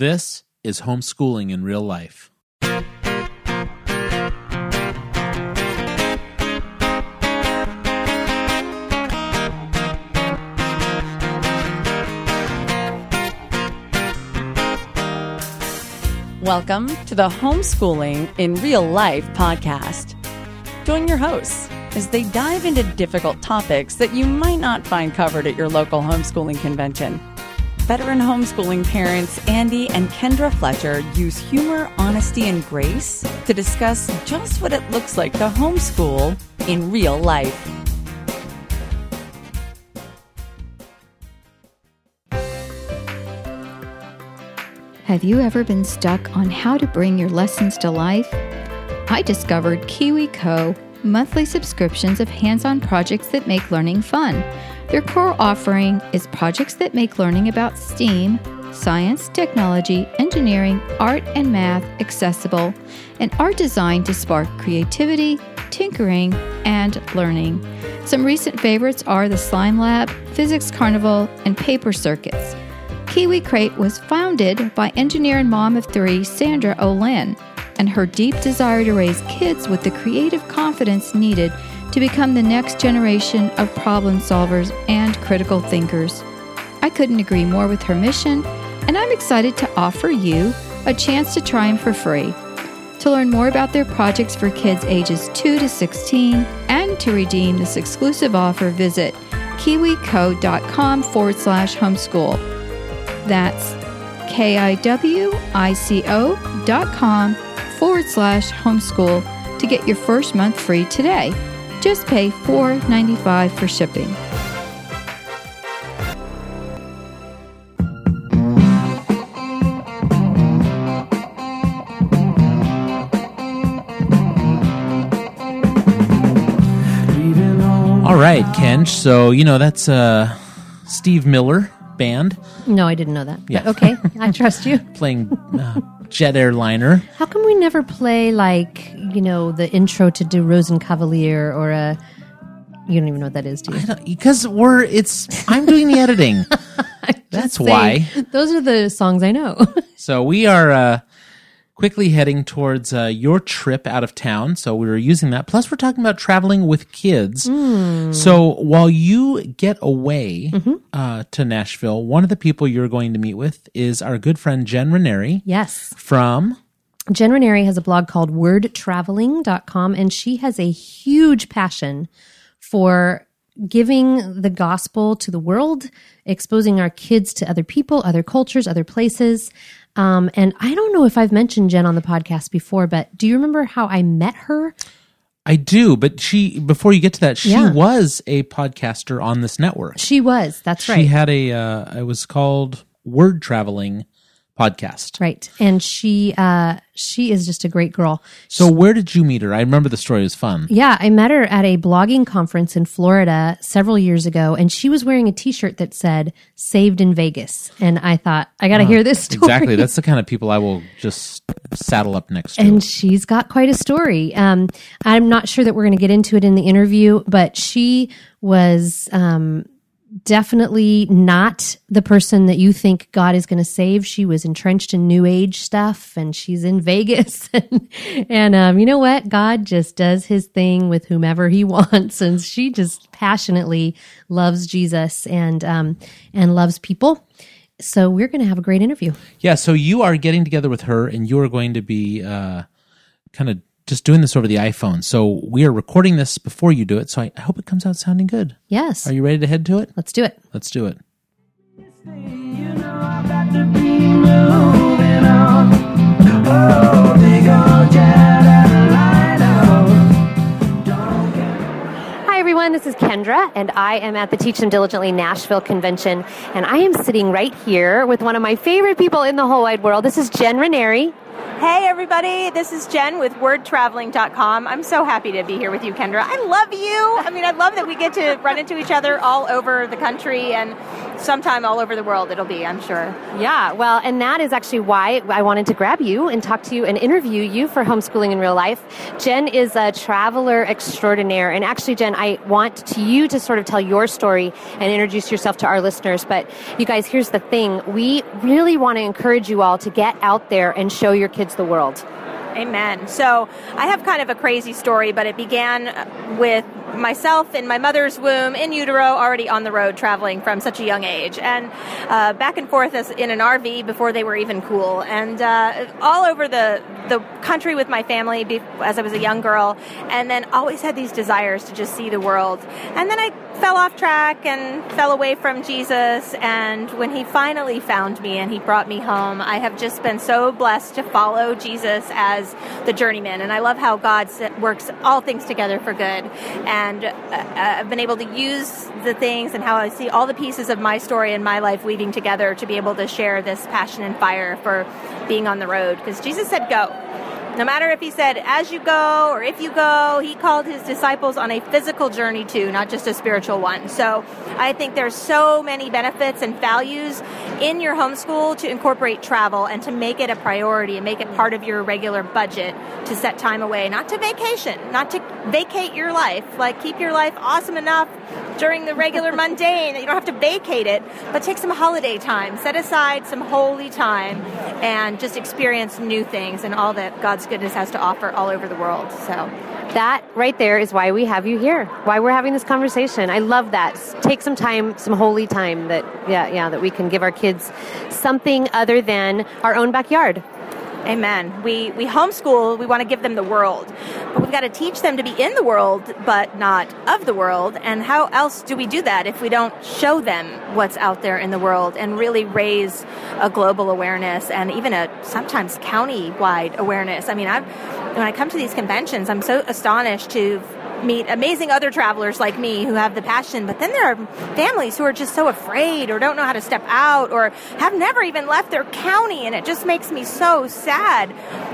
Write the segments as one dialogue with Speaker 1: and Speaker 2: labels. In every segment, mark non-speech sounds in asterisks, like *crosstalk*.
Speaker 1: This is homeschooling in real life.
Speaker 2: Welcome to the Homeschooling in Real Life podcast. Join your hosts as they dive into difficult topics that you might not find covered at your local homeschooling convention. Veteran homeschooling parents Andy and Kendra Fletcher use humor, honesty, and grace to discuss just what it looks like to homeschool in real life.
Speaker 3: Have you ever been stuck on how to bring your lessons to life? I discovered KiwiCo monthly subscriptions of hands on projects that make learning fun. Their core offering is projects that make learning about STEAM, science, technology, engineering, art, and math accessible and are designed to spark creativity, tinkering, and learning. Some recent favorites are the Slime Lab, Physics Carnival, and Paper Circuits. Kiwi Crate was founded by engineer and mom of three, Sandra Olin, and her deep desire to raise kids with the creative confidence needed to become the next generation of problem solvers and critical thinkers. I couldn't agree more with her mission, and I'm excited to offer you a chance to try them for free. To learn more about their projects for kids ages 2 to 16 and to redeem this exclusive offer, visit kiwico.com forward slash homeschool. That's K-I-W-I-C-O dot com forward slash homeschool to get your first month free today. Just pay $4.95 for shipping.
Speaker 1: All right, Kench. So, you know, that's uh, Steve Miller Band
Speaker 4: No, I didn't know that.
Speaker 1: Yeah.
Speaker 4: But okay, *laughs* I trust you.
Speaker 1: playing uh, Jet Airliner.
Speaker 4: How come we never play like you know the intro to Der Rosenkavalier or a? You don't even know what that is, do you?
Speaker 1: Because we're, it's, I'm doing the editing. *laughs* That's
Speaker 4: Saying,
Speaker 1: why.
Speaker 4: Those are the songs I know. *laughs*
Speaker 1: So we are uh, quickly heading towards uh, your trip out of town. So we were using that. Plus, we're talking about traveling with kids. So while you get away uh, to Nashville, one of the people you're going to meet with is our good friend Jen Ranieri
Speaker 4: yes.
Speaker 1: from.
Speaker 4: Jen Ranieri has a blog called wordtraveling.com, and she has a huge passion for giving the gospel to the world, exposing our kids to other people, other cultures, other places. Um, and I don't know if I've mentioned Jen on the podcast before, but do you remember how I met her?
Speaker 1: I do, but she. Before you get to that, she
Speaker 4: Yeah.
Speaker 1: was a podcaster on this network.
Speaker 4: She was. That's right.
Speaker 1: She had a. Uh, it was called Word Traveling Podcast.
Speaker 4: right. And she uh she is just a great girl.
Speaker 1: So where did you meet her? I remember the story. Was fun.
Speaker 4: Yeah, I met her at a blogging conference in Florida several years ago, and she was wearing a T-shirt that said "Saved in Vegas," and I thought I got to hear this story.
Speaker 1: Exactly. That's the kind of people I will just saddle up next to.
Speaker 4: and she's got quite a story. Um, I'm not sure that we're going to get into it in the interview, but she was um, definitely not the person that you think God is going to save. She was entrenched in New Age stuff, and she's in Vegas. *laughs* and and um, you know what? God just does His thing with whomever He *laughs* wants, and she just passionately loves Jesus and um, and loves people. So we're going to have a great interview.
Speaker 1: yeah. So you are getting together with her, and you are going to be uh, kind of just doing this over the iPhone. So we are recording this before you do it. So I, I hope it comes out sounding good.
Speaker 4: Yes,
Speaker 1: Are you ready to head to it?
Speaker 4: let's do it.
Speaker 1: Let's do it.
Speaker 5: You know I got to be moving on. Big old jet airliner. Don't care.
Speaker 4: Hi, everyone. This is Kendra, and I am at the Teach Them Diligently Nashville Convention. And I am sitting right here with one of my favorite people in the whole wide world. This is Jen Ranieri.
Speaker 6: Hey, everybody, this is Jen with WordTraveling.com. I'm so happy to be here with you, Kendra. I love you. I mean, I love that we get to run into each other all over the country and sometime all over the world, it'll be, I'm sure.
Speaker 4: Yeah, well, and that is actually why I wanted to grab you and talk to you and interview you for homeschooling in real life. Jen is a traveler extraordinaire, and actually, Jen, I want to you to sort of tell your story and introduce yourself to our listeners. But you guys, here's the thing: we really want to encourage you all to get out there and show your kids the world.
Speaker 6: Amen. So I have kind of a crazy story, but it began with myself in my mother's womb in utero, already on the road traveling from such a young age, and uh, back and forth in an RV before they were even cool, and uh, all over the the country with my family as I was a young girl, and then always had these desires to just see the world, and then I fell off track and fell away from Jesus, and when He finally found me and He brought me home, I have just been so blessed to follow Jesus as the journeyman, and I love how God works all things together for good, and uh, I've been able to use the things and how I see all the pieces of my story and my life weaving together to be able to share this passion and fire for being on the road. Because Jesus said go. No matter if he said, as you go or if you go, he called his disciples on a physical journey too, not just a spiritual one. So I think there's so many benefits and values in your homeschool to incorporate travel and to make it a priority and make it part of your regular budget to set time away, not to vacation, not to vacate your life. Like keep your life awesome enough during the regular mundane that you don't have to vacate it, but take some holiday time, set aside some holy time, and just experience new things and all that God's goodness has to offer all over the world. So.
Speaker 4: That right there is why we have you here. Why we're having this conversation. I love that. Take some time, some holy time that yeah, yeah, that we can give our kids something other than our own backyard.
Speaker 6: Amen. We we homeschool. We want to give them the world, but we've got to teach them to be in the world, but not of the world. And how else do we do that if we don't show them what's out there in the world and really raise a global awareness and even a sometimes county-wide awareness? I mean, I've when I come to these conventions, I'm so astonished to meet amazing other travelers like me who have the passion, but then there are families who are just so afraid or don't know how to step out or have never even left their county, and it just makes me so sad.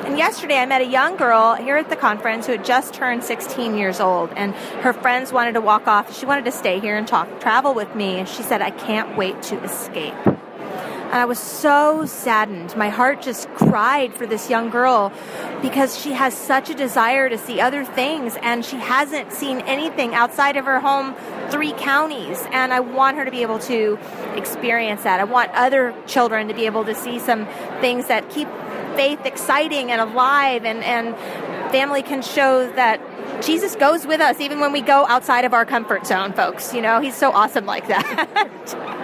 Speaker 6: And yesterday I met a young girl here at the conference who had just turned 16 years old, and her friends wanted to walk off. She wanted to stay here and talk travel with me, and she said, I can't wait to escape. And I was so saddened. My heart just cried for this young girl because she has such a desire to see other things and she hasn't seen anything outside of her home three counties. And I want her to be able to experience that. I want other children to be able to see some things that keep faith exciting and alive and, and family can show that Jesus goes with us even when we go outside of our comfort zone, folks. You know, he's so awesome like that. *laughs*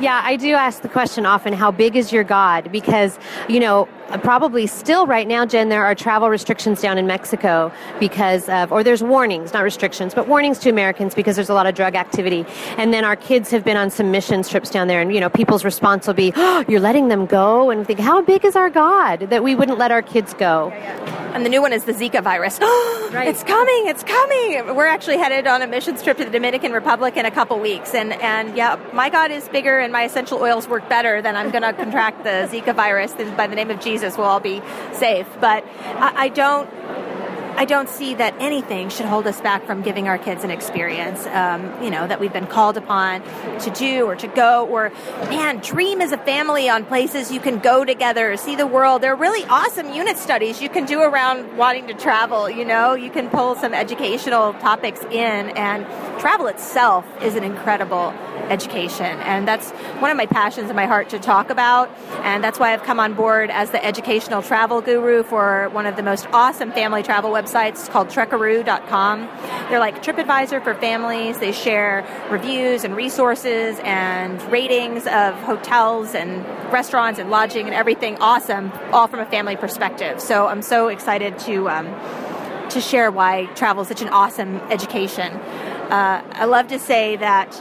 Speaker 4: Yeah, I do ask the question often how big is your God? Because, you know, probably still right now, Jen, there are travel restrictions down in Mexico because of, or there's warnings, not restrictions, but warnings to Americans because there's a lot of drug activity. And then our kids have been on some missions trips down there, and, you know, people's response will be, oh, you're letting them go? And think, how big is our God that we wouldn't let our kids go?
Speaker 6: And the new one is the Zika virus. *gasps* right. It's coming, it's coming. We're actually headed on a missions trip to the Dominican Republic in a couple weeks. And, and yeah, my God is bigger and my essential oils work better than I'm going to contract the Zika virus. By the name of Jesus, we'll all be safe. But I, I don't I don't see that anything should hold us back from giving our kids an experience, um, you know, that we've been called upon to do or to go, or man, dream as a family on places you can go together, see the world. There are really awesome unit studies you can do around wanting to travel. You know, you can pull some educational topics in, and travel itself is an incredible education, and that's one of my passions in my heart to talk about, and that's why I've come on board as the educational travel guru for one of the most awesome family travel websites websites called Trekaroo.com. They're like TripAdvisor for families. They share reviews and resources and ratings of hotels and restaurants and lodging and everything awesome, all from a family perspective. So I'm so excited to. Um, to share why travel is such an awesome education. Uh, I love to say that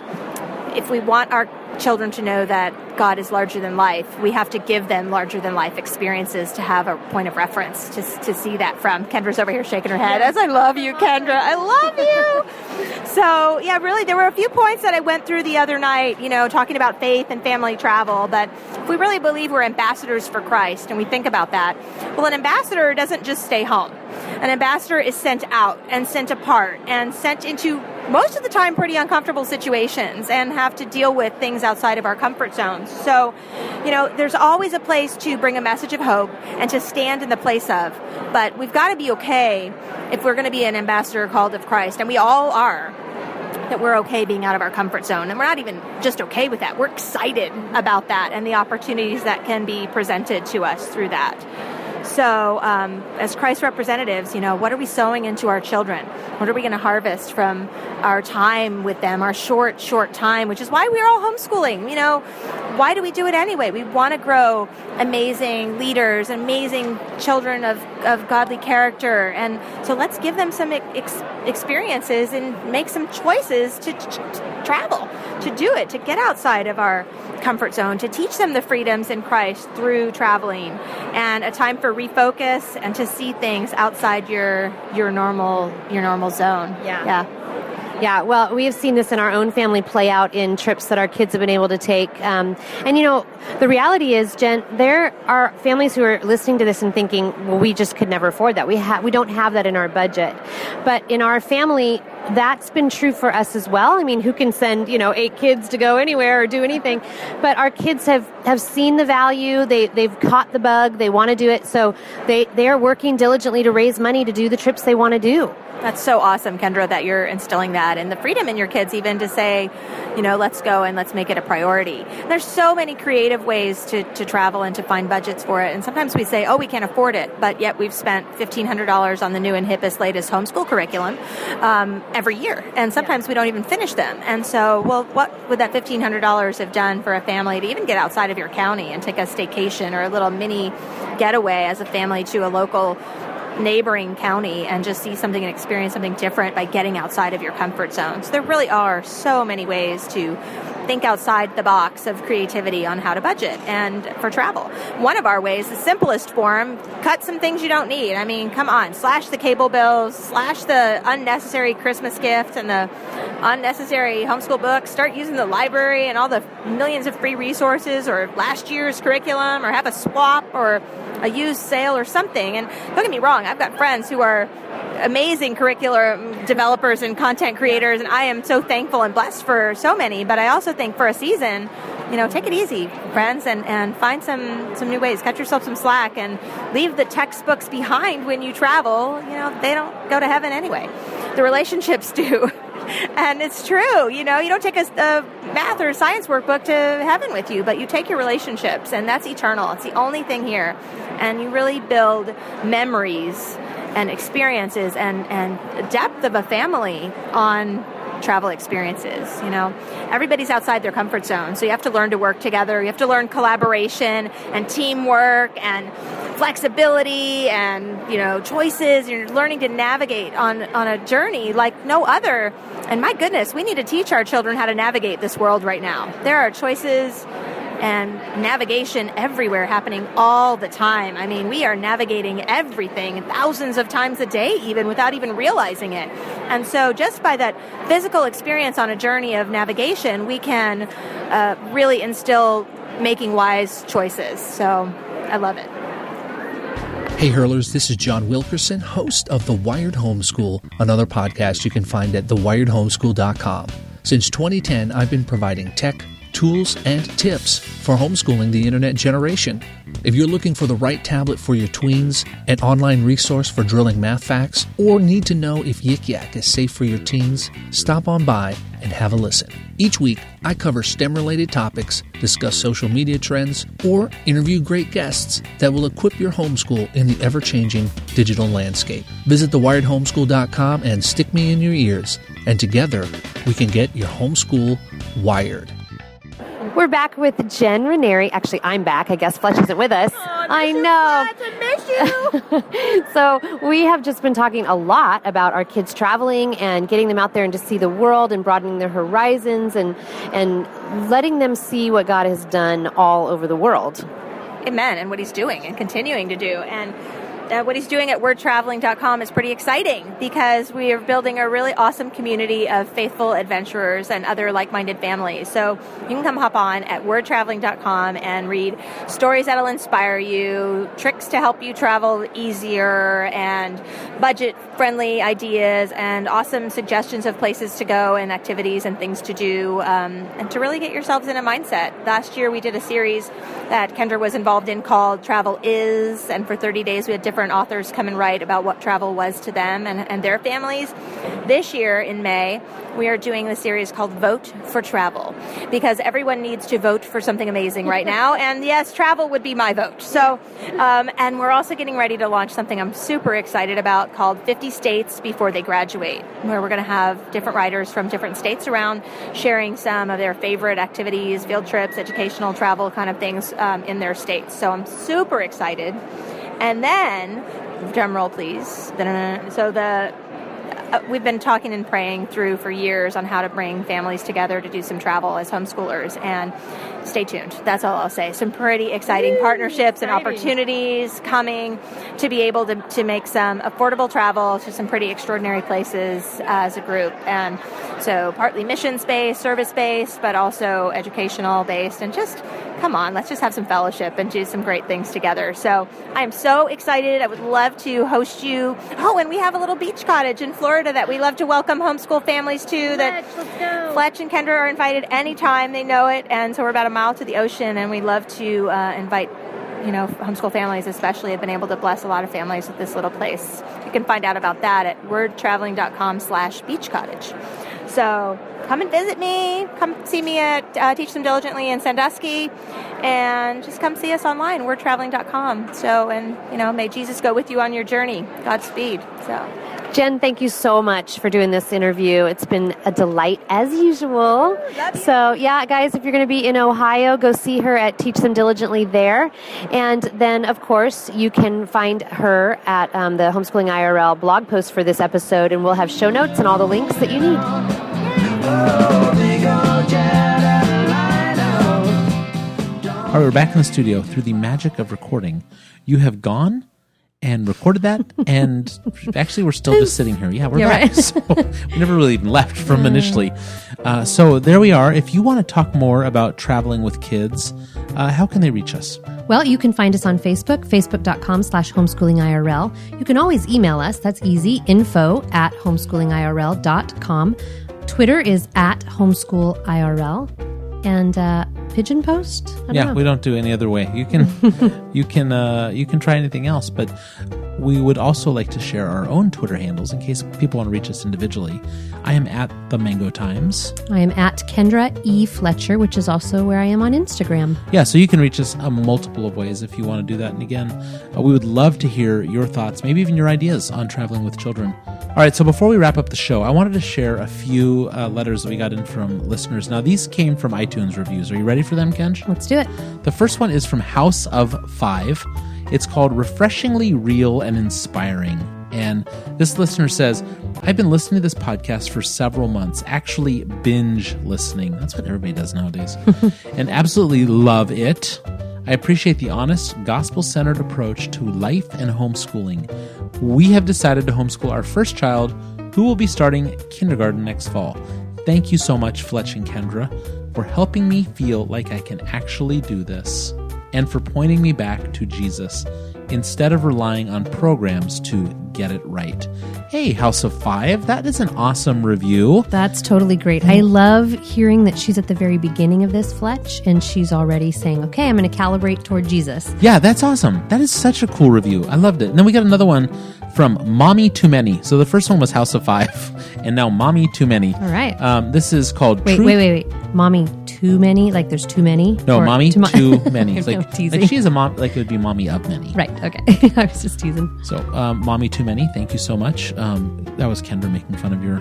Speaker 6: if we want our children to know that God is larger than life, we have to give them larger than life experiences to have a point of reference to, to see that from. Kendra's over here shaking her head as I love you, Kendra. I love you. *laughs* so, yeah, really, there were a few points that I went through the other night, you know, talking about faith and family travel. But if we really believe we're ambassadors for Christ and we think about that, well, an ambassador doesn't just stay home. An ambassador is sent out and sent apart and sent into most of the time pretty uncomfortable situations and have to deal with things outside of our comfort zones. So, you know, there's always a place to bring a message of hope and to stand in the place of. But we've got to be okay if we're going to be an ambassador called of Christ, and we all are. That we're okay being out of our comfort zone. And we're not even just okay with that. We're excited about that and the opportunities that can be presented to us through that. So, um, as Christ representatives, you know, what are we sowing into our children? What are we going to harvest from our time with them, our short, short time, which is why we're all homeschooling? You know, why do we do it anyway? We want to grow amazing leaders, amazing children of, of godly character. And so let's give them some ex- experiences and make some choices to, to, to travel, to do it, to get outside of our comfort zone, to teach them the freedoms in Christ through traveling, and a time for refocus and to see things outside your your normal your normal zone.
Speaker 7: Yeah.
Speaker 6: Yeah.
Speaker 7: Yeah, well, we have seen this in our own family play out in trips that our kids have been able to take. Um, and you know, the reality is, Jen, there are families who are listening to this and thinking, "Well, we just could never afford that. We have, we don't have that in our budget." But in our family, that's been true for us as well. I mean, who can send you know eight kids to go anywhere or do anything? But our kids have have seen the value. They they've caught the bug. They want to do it. So they they are working diligently to raise money to do the trips they want to do.
Speaker 6: That's so awesome, Kendra, that you're instilling that and the freedom in your kids even to say, you know, let's go and let's make it a priority. There's so many creative ways to, to travel and to find budgets for it. And sometimes we say, oh, we can't afford it, but yet we've spent $1,500 on the new and hippest, latest homeschool curriculum um, every year. And sometimes we don't even finish them. And so, well, what would that $1,500 have done for a family to even get outside of your county and take a staycation or a little mini getaway as a family to a local neighboring county and just see something and experience something different by getting outside of your comfort zone. So there really are so many ways to think outside the box of creativity on how to budget and for travel. One of our ways, the simplest form, cut some things you don't need. I mean, come on, slash the cable bills, slash the unnecessary Christmas gift and the unnecessary homeschool books, start using the library and all the millions of free resources or last year's curriculum or have a swap or a used sale or something. And don't get me wrong, I've got friends who are amazing curricular developers and content creators, and I am so thankful and blessed for so many. But I also think for a season, you know, take it easy, friends, and, and find some, some new ways. Cut yourself some slack and leave the textbooks behind when you travel. You know, they don't go to heaven anyway. The relationships *laughs* do. and it's true. You know, you don't take a, a math or science workbook to heaven with you, but you take your relationships, and that's eternal. It's the only thing here. And you really build memories and experiences and, and depth of a family on travel experiences you know? Everybody's outside their comfort zone so you have to learn to work together. You have to learn collaboration and teamwork and flexibility and you know choices. You're learning to navigate on on a journey like no other. And my goodness we need to teach our children how to navigate this world right now. There are choices and navigation everywhere happening all the time. I mean, we are navigating everything thousands of times a day, even without even realizing it. And so, just by that physical experience on a journey of navigation, we can uh, really instill making wise choices. So, I love it.
Speaker 8: Hey hurlers, this is John Wilkerson, host of The Wired Homeschool, another podcast you can find at thewiredhomeschool.com. Since 2010, I've been providing tech, tools, and tips for homeschooling the internet generation. If you're looking for the right tablet for your tweens, an online resource for drilling math facts, or need to know if Yik Yak is safe for your teens, stop on by and have a listen. Each week, I cover STEM related topics, discuss social media trends, or interview great guests that will equip your homeschool in the ever changing digital landscape. Visit thewiredhomeschool.com and stick me in your ears, and together we can get your homeschool wired.
Speaker 7: We're back with Jen Ranieri. Actually, I'm back. I guess Fletch isn't with us. I know.
Speaker 6: I miss you. *laughs*
Speaker 7: So we have just been talking a lot about our kids traveling and getting them out there and to see the world and broadening their horizons and and letting them see what God has done all over the world.
Speaker 6: Amen. And what he's doing and continuing to do. And uh, what he's doing at wordtraveling.com is pretty exciting because we are building a really awesome community of faithful adventurers and other like minded families. So you can come hop on at wordtraveling.com and read stories that'll inspire you, tricks to help you travel easier, and budget friendly ideas, and awesome suggestions of places to go and activities and things to do, um, and to really get yourselves in a mindset. Last year we did a series that Kendra was involved in called Travel Is, and for 30 days we had different authors come and write about what travel was to them and, and their families. This year in May, we are doing the series called Vote for Travel because everyone needs to vote for something amazing right *laughs* now. And yes, travel would be my vote. So, um, and we're also getting ready to launch something I'm super excited about called 50 States Before They Graduate, where we're going to have different writers from different states around sharing some of their favorite activities, field trips, educational travel kind of things um, in their states. So I'm super excited. And then, drum roll please. So the uh, we've been talking and praying through for years on how to bring families together to do some travel as homeschoolers and stay tuned. That's all i'll say. Some pretty exciting partnerships and opportunities coming to be able to, to make some affordable travel to some pretty extraordinary places as a group. And so partly mission based service based but also educational based and just come on, let's just have some fellowship and do some great things together. So I am so excited. I would love to host you. Oh, and we have a little beach cottage in Florida that we love to welcome homeschool families to. That Fletch and Kendra are invited anytime they know it, and so we're about a mile to the ocean, and we love to uh, invite. You know, homeschool families especially have been able to bless a lot of families with this little place. You can find out about that at wordtraveling.com slash beach cottage. So come and visit me. Come see me at uh, Teach Them Diligently in Sandusky. And just come see us online, wordtraveling.com. So, and, you know, may Jesus go with you on your journey. Godspeed. So,
Speaker 7: Jen, thank you so much for doing this interview. It's been a delight as usual. So, yeah, guys, if you're going to be in Ohio, go see her at Teach Them Diligently there. And then, of course, you can find her at um, the Homeschooling IRL blog post for this episode, and we'll have show notes and all the links that you need.
Speaker 1: All right, we're back in the studio. Through the magic of recording, you have gone and recorded that, *laughs* and actually, we're still just sitting here. Yeah, we're
Speaker 4: Yeah,
Speaker 1: back.
Speaker 4: right. *laughs*
Speaker 1: So we never really even left from initially. Uh, so there we are. If you want to talk more about traveling with kids, uh, how can they reach us?
Speaker 4: Well, you can find us on Facebook, facebook.com slash homeschoolingirl. You can always email us. That's easy. Info at homeschoolingirl.com. Twitter is at homeschoolirl. And uh, Pigeon Post? I
Speaker 1: yeah,
Speaker 4: know.
Speaker 1: we don't do any other way. You can, *laughs* you can, uh, you can try anything else, but we would also like to share our own Twitter handles in case people want to reach us individually. I am at the Mango Times.
Speaker 4: I am at Kendra E. Fletcher, which is also where I am on Instagram.
Speaker 1: Yeah, so you can reach us a multiple of ways if you want to do that. And again, uh, we would love to hear your thoughts, maybe even your ideas on traveling with children. All right, so before we wrap up the show, I wanted to share a few uh, letters that we got in from listeners. Now, these came from iTunes reviews. Are you ready for them, Kenj?
Speaker 4: Let's do it.
Speaker 1: The first one is from House of Five. It's called Refreshingly Real and Inspiring. And this listener says, I've been listening to this podcast for several months, actually binge listening. That's what everybody does nowadays. *laughs* and absolutely love it. I appreciate the honest, gospel centered approach to life and homeschooling. We have decided to homeschool our first child, who will be starting kindergarten next fall. Thank you so much, Fletch and Kendra, for helping me feel like I can actually do this and for pointing me back to Jesus instead of relying on programs to get it right. Hey, House of Five, that is an awesome review.
Speaker 4: That's totally great. I love hearing that she's at the very beginning of this, Fletch, and she's already saying, okay, I'm going to calibrate toward Jesus.
Speaker 1: Yeah, that's awesome. That is such a cool review. I loved it. And then we got another one from Mommy Too Many. So the first one was House of Five, *laughs* and now Mommy Too Many.
Speaker 4: All right.
Speaker 1: Um, this is called
Speaker 4: Wait,
Speaker 1: Truth-
Speaker 4: wait, wait, wait. Mommy, too many? Like there's too many?
Speaker 1: No,
Speaker 4: Or
Speaker 1: Mommy
Speaker 4: mo-
Speaker 1: Too *laughs* Many. It's
Speaker 4: No,
Speaker 1: like,
Speaker 4: teasing.
Speaker 1: like she is a mom. Like it would be Mommy of Many.
Speaker 4: Right, okay. *laughs* I was just teasing.
Speaker 1: So, um, Mommy Too Many, thank you so much. Um, that was Kendra making fun of your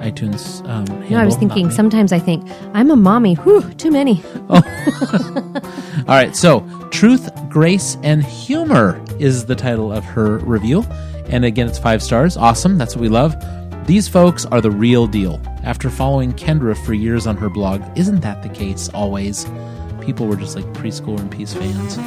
Speaker 1: iTunes. Um,
Speaker 4: No, I was
Speaker 1: not
Speaker 4: thinking
Speaker 1: me.
Speaker 4: sometimes I think I'm a mommy. Whew, too many.
Speaker 1: All right, so Truth, Grace, and Humor is the title of her review. And again, it's five stars. Awesome. That's what we love. These folks are the real deal. After following Kendra for years on her blog, isn't that the case always? People were just like Preschoolers and Peace fans.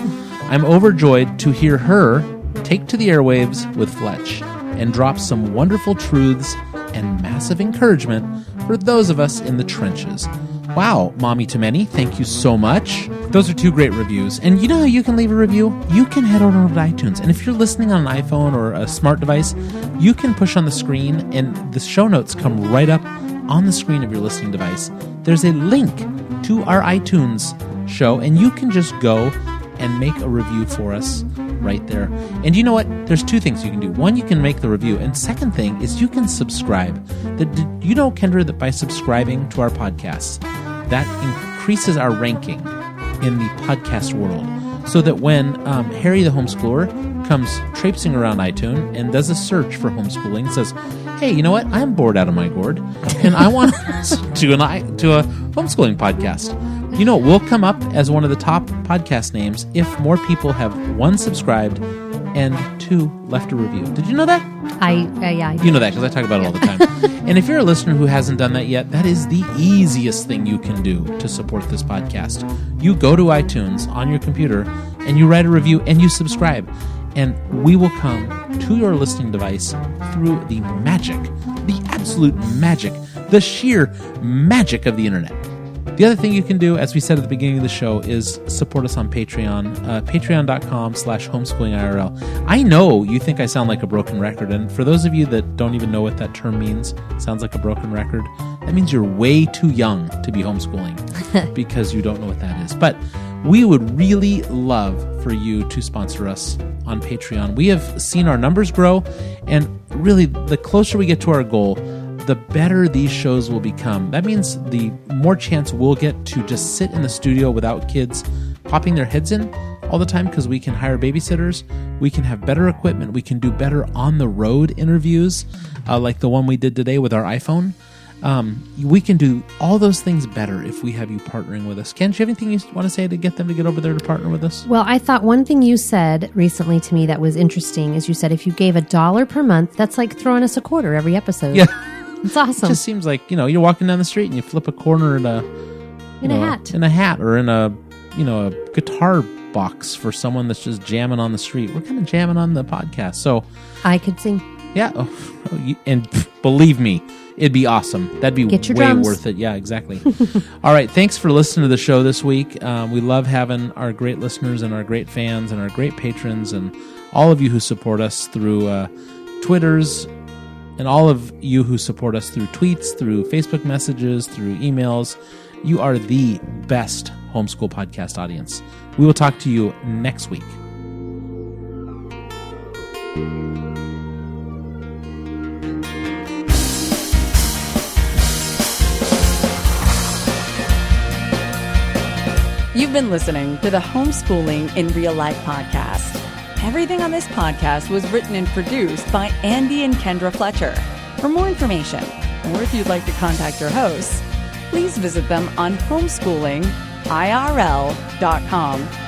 Speaker 1: I'm overjoyed to hear her take to the airwaves with Fletch and drop some wonderful truths and massive encouragement for those of us in the trenches. Wow, Mommy to Many, thank you so much. Those are two great reviews. And you know how you can leave a review? You can head on over to iTunes. And if you're listening on an iPhone or a smart device, you can push on the screen and the show notes come right up on the screen of your listening device. There's a link to our iTunes show, and you can just go and make a review for us right there. And you know what? There's two things you can do. One, you can make the review, and second thing is you can subscribe. The, you know, Kendra, that by subscribing to our podcast, that increases our ranking in the podcast world. So that when um, Harry the homeschooler comes traipsing around iTunes and does a search for homeschooling, says, "Hey, you know what? I'm bored out of my gourd, and I want *laughs* to to an i a homeschooling podcast." You know, we'll come up as one of the top podcast names if more people have one subscribed and two left a review. Did you know that?
Speaker 4: I, uh, I, I
Speaker 1: You know that because I talk about it all the time. *laughs* and if you're a listener who hasn't done that yet, that is the easiest thing you can do to support this podcast. You go to iTunes on your computer and you write a review and you subscribe. And we will come to your listening device through the magic, the absolute magic, the sheer magic of the internet. The other thing you can do, as we said at the beginning of the show, is support us on Patreon, uh, patreon.com slash homeschoolingirl. I know you think I sound like a broken record, and for those of you that don't even know what that term means, sounds like a broken record, that means you're way too young to be homeschooling *laughs* because you don't know what that is. But we would really love for you to sponsor us on Patreon. We have seen our numbers grow, and really, the closer we get to our goal, the better these shows will become. That means the more chance we'll get to just sit in the studio without kids popping their heads in all the time because we can hire babysitters, we can have better equipment, we can do better on the road interviews, uh, like the one we did today with our iPhone. Um, we can do all those things better if we have you partnering with us. Ken, do you have anything you want to say to get them to get over there to partner with us?
Speaker 4: Well, I thought one thing you said recently to me that was interesting is you said if you gave a dollar per month, that's like throwing us a quarter every episode.
Speaker 1: Yeah. *laughs*
Speaker 4: It's awesome.
Speaker 1: It just seems like you know you're walking down the street and you flip a corner in a
Speaker 4: In
Speaker 1: you
Speaker 4: a hat.
Speaker 1: in a hat or in a you know a guitar box for someone that's just jamming on the street. We're kind of jamming on the podcast, so
Speaker 4: I could sing.
Speaker 1: yeah. Oh, oh, and believe me, it'd be awesome. That'd be way
Speaker 4: drums.
Speaker 1: worth it. Yeah, exactly. *laughs* All right, thanks for listening to the show this week. Um, we love having our great listeners and our great fans and our great patrons and all of you who support us through uh, Twitters and all of you who support us through tweets, through Facebook messages, through emails. You are the best homeschool podcast audience. We will talk to you next week.
Speaker 2: You've been listening to the Homeschooling in Real Life podcast. Everything on this podcast was written and produced by Andy and Kendra Fletcher. For more information, or if you'd like to contact your hosts, please visit them on homeschooling.irl.com